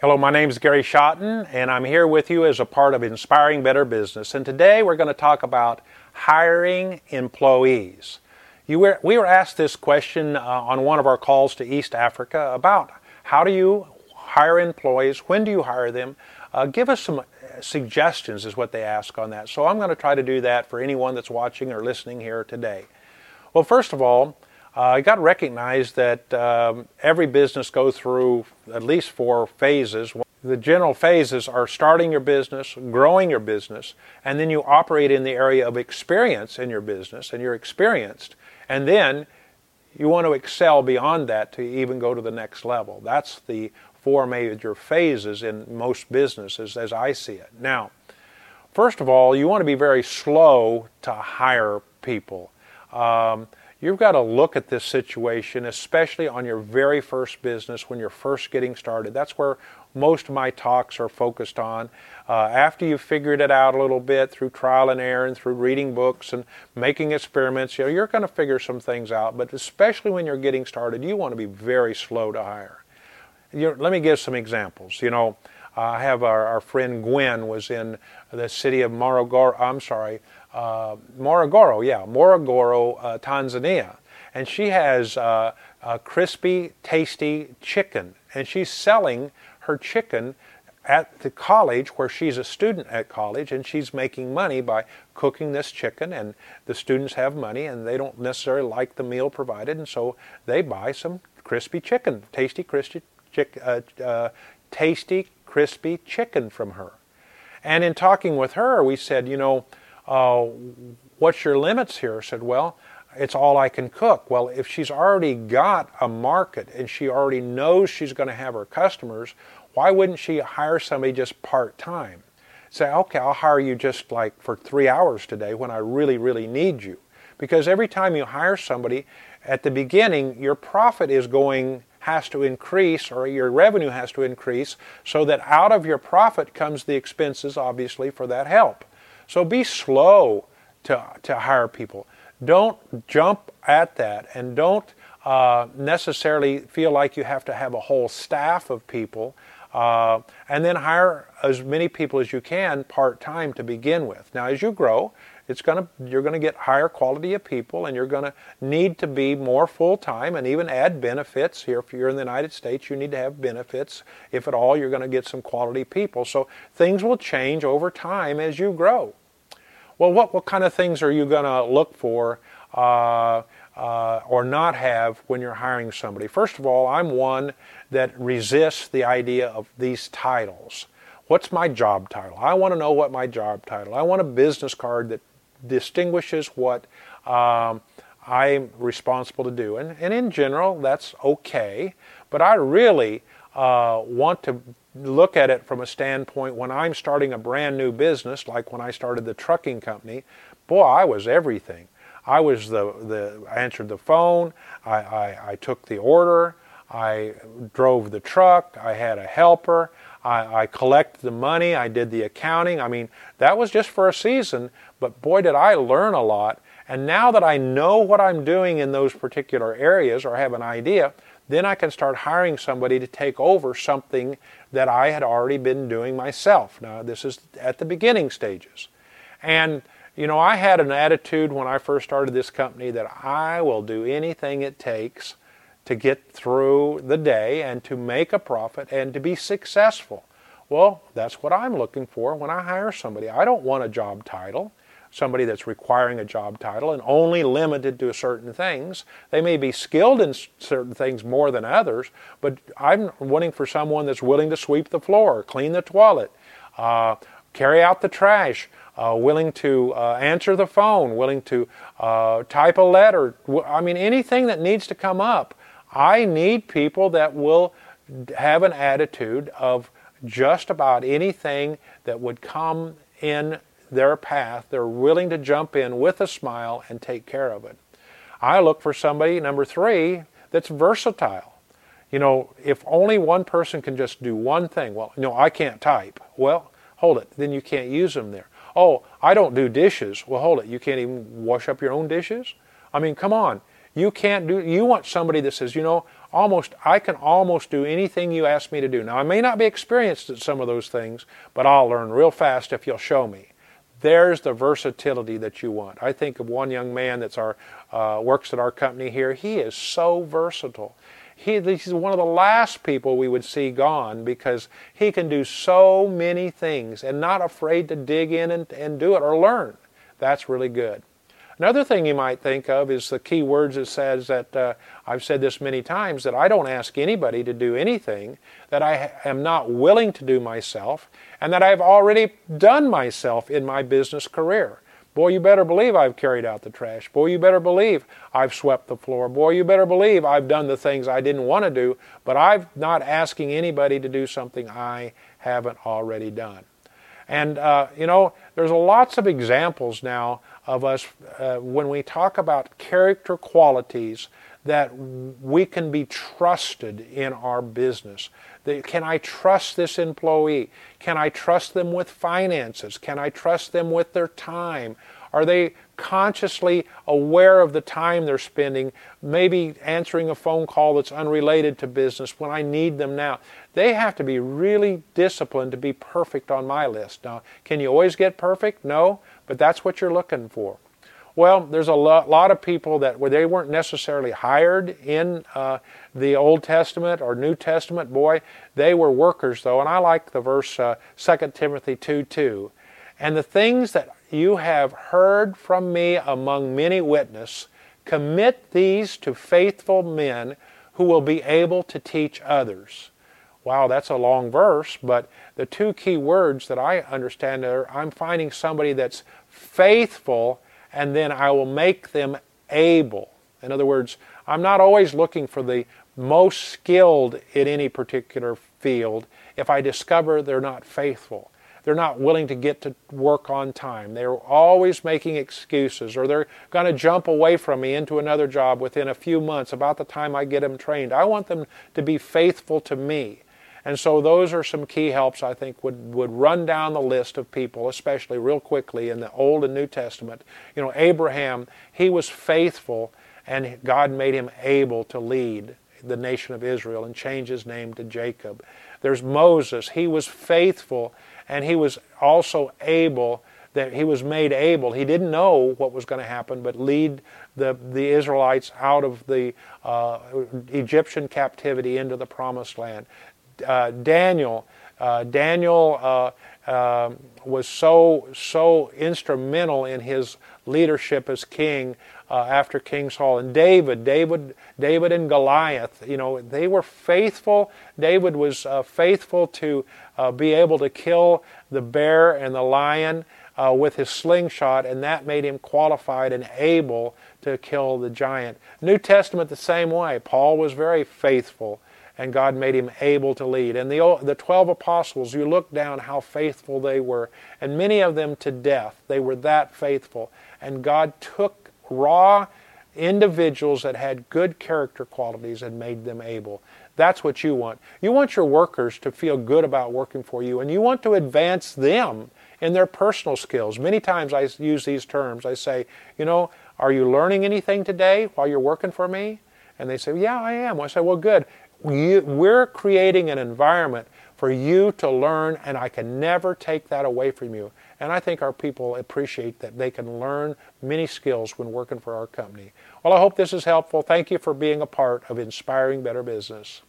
Hello, my name is Gary Schotten, and I'm here with you as a part of Inspiring Better Business. And today we're going to talk about hiring employees. Were, we were asked this question uh, on one of our calls to East Africa about how do you hire employees, when do you hire them? Uh, give us some suggestions, is what they ask on that. So I'm going to try to do that for anyone that's watching or listening here today. Well, first of all, uh, you got to recognize that um, every business goes through at least four phases. The general phases are starting your business, growing your business, and then you operate in the area of experience in your business, and you're experienced. And then you want to excel beyond that to even go to the next level. That's the four major phases in most businesses as I see it. Now, first of all, you want to be very slow to hire people. Um, You've got to look at this situation, especially on your very first business when you're first getting started. That's where most of my talks are focused on. Uh, after you've figured it out a little bit through trial and error and through reading books and making experiments, you know, you're going to figure some things out. But especially when you're getting started, you want to be very slow to hire. You know, let me give some examples. You know, I have our, our friend Gwen was in the city of Morogoro. I'm sorry, uh, Morogoro, yeah, Morogoro, uh, Tanzania. And she has uh, crispy, tasty chicken. And she's selling her chicken at the college where she's a student at college and she's making money by cooking this chicken and the students have money and they don't necessarily like the meal provided and so they buy some crispy chicken tasty crispy chick, uh, uh, tasty crispy chicken from her and in talking with her we said you know uh, what's your limits here? I said, well, it's all I can cook. Well, if she's already got a market and she already knows she's going to have her customers, why wouldn't she hire somebody just part time? Say, okay, I'll hire you just like for three hours today when I really, really need you. Because every time you hire somebody, at the beginning, your profit is going has to increase or your revenue has to increase so that out of your profit comes the expenses obviously for that help. So be slow to, to hire people. Don't jump at that and don't uh, necessarily feel like you have to have a whole staff of people. Uh, and then hire as many people as you can part time to begin with. Now, as you grow, it's going to you're going to get higher quality of people, and you're going to need to be more full time and even add benefits. Here, if you're in the United States, you need to have benefits. If at all, you're going to get some quality people. So things will change over time as you grow. Well, what, what kind of things are you going to look for uh, uh, or not have when you're hiring somebody? First of all, I'm one that resists the idea of these titles. What's my job title? I want to know what my job title. I want a business card that distinguishes what um, I'm responsible to do. And, and in general, that's okay. But I really uh, want to look at it from a standpoint when I'm starting a brand new business, like when I started the trucking company, boy, I was everything. I was the, the I answered the phone, I, I, I took the order, I drove the truck, I had a helper, I, I the money, I did the accounting. I mean, that was just for a season, but boy, did I learn a lot. And now that I know what I'm doing in those particular areas or have an idea, then I can start hiring somebody to take over something that I had already been doing myself. Now, this is at the beginning stages. And, you know, I had an attitude when I first started this company that I will do anything it takes to get through the day and to make a profit and to be successful. Well, that's what I'm looking for when I hire somebody. I don't want a job title somebody that's requiring a job title and only limited to certain things. They may be skilled in certain things more than others, but I'm wanting for someone that's willing to sweep the floor, clean the toilet, uh, carry out the trash, uh, willing to uh, answer the phone, willing to uh, type a letter. I mean, anything that needs to come up. I need people that will have an attitude of just about anything that would come in their path. They're willing to jump in with a smile and take care of it. I look for somebody, number three, that's versatile. You know, if only one person can just do one thing, well, no, I can't type. Well, hold it, then you can't use them there. Oh, I don't do dishes. Well, hold it, you can't even wash up your own dishes? I mean, come on. You can't do, you want somebody that says, you know, almost I can almost do anything you ask me to do. Now I may not be experienced at some of those things, but I'll learn real fast if you'll show me. There's the versatility that you want. I think of one young man that's our uh, works at our company here. He is so versatile. He, he's one of the last people we would see gone because he can do so many things and not afraid to dig in and, and do it or learn. That's really good. Another thing you might think of is the key words that says that uh, I've said this many times that I don't ask anybody to do anything that I am not willing to do myself and that I've already done myself in my business career. Boy, you better believe I've carried out the trash. Boy, you better believe I've swept the floor. Boy, you better believe I've done the things I didn't want to do, but I'm not asking anybody to do something I haven't already done. And, uh, you know, there's lots of examples now of us uh, when we talk about character qualities that we can be trusted in our business. Can I trust this employee? Can I trust them with finances? Can I trust them with their time? Are they consciously aware of the time they're spending, maybe answering a phone call that's unrelated to business when I need them now? They have to be really disciplined to be perfect on my list. Now, can you always get perfect? No, but that's what you're looking for. Well, there's a lot of people that they weren't necessarily hired in uh, the Old Testament or New Testament. Boy, they were workers though, and I like the verse uh, 2 Timothy 2 2. And the things that you have heard from me among many witnesses, commit these to faithful men who will be able to teach others. Wow, that's a long verse, but the two key words that I understand are I'm finding somebody that's faithful and then I will make them able. In other words, I'm not always looking for the most skilled in any particular field if I discover they're not faithful. They're not willing to get to work on time. They're always making excuses, or they're going to jump away from me into another job within a few months about the time I get them trained. I want them to be faithful to me. And so those are some key helps I think would, would run down the list of people, especially real quickly in the Old and New Testament. You know, Abraham, he was faithful and God made him able to lead the nation of Israel and change his name to Jacob. There's Moses, he was faithful and he was also able that he was made able. He didn't know what was going to happen, but lead the, the Israelites out of the uh, Egyptian captivity into the promised land uh, Daniel. Uh, Daniel uh, um, was so so instrumental in his leadership as king uh, after King Saul and David, David, David and Goliath. You know they were faithful. David was uh, faithful to uh, be able to kill the bear and the lion with his slingshot, and that made him qualified and able to kill the giant. New Testament the same way. Paul was very faithful and God made him able to lead. And the, the 12 apostles, you look down how faithful they were, and many of them to death. They were that faithful. And God took raw individuals that had good character qualities and made them able. That's what you want. You want your workers to feel good about working for you, and you want to advance them in their personal skills. Many times I use these terms. I say, you know, are you learning anything today while you're working for me? And they say, yeah, I am. I say, well, good we're creating an environment for you to learn, and I can never take that away from you. And I think our people appreciate that they can learn many skills when working for our company. Well, I hope this is helpful. Thank you for being a part of Inspiring Better Business.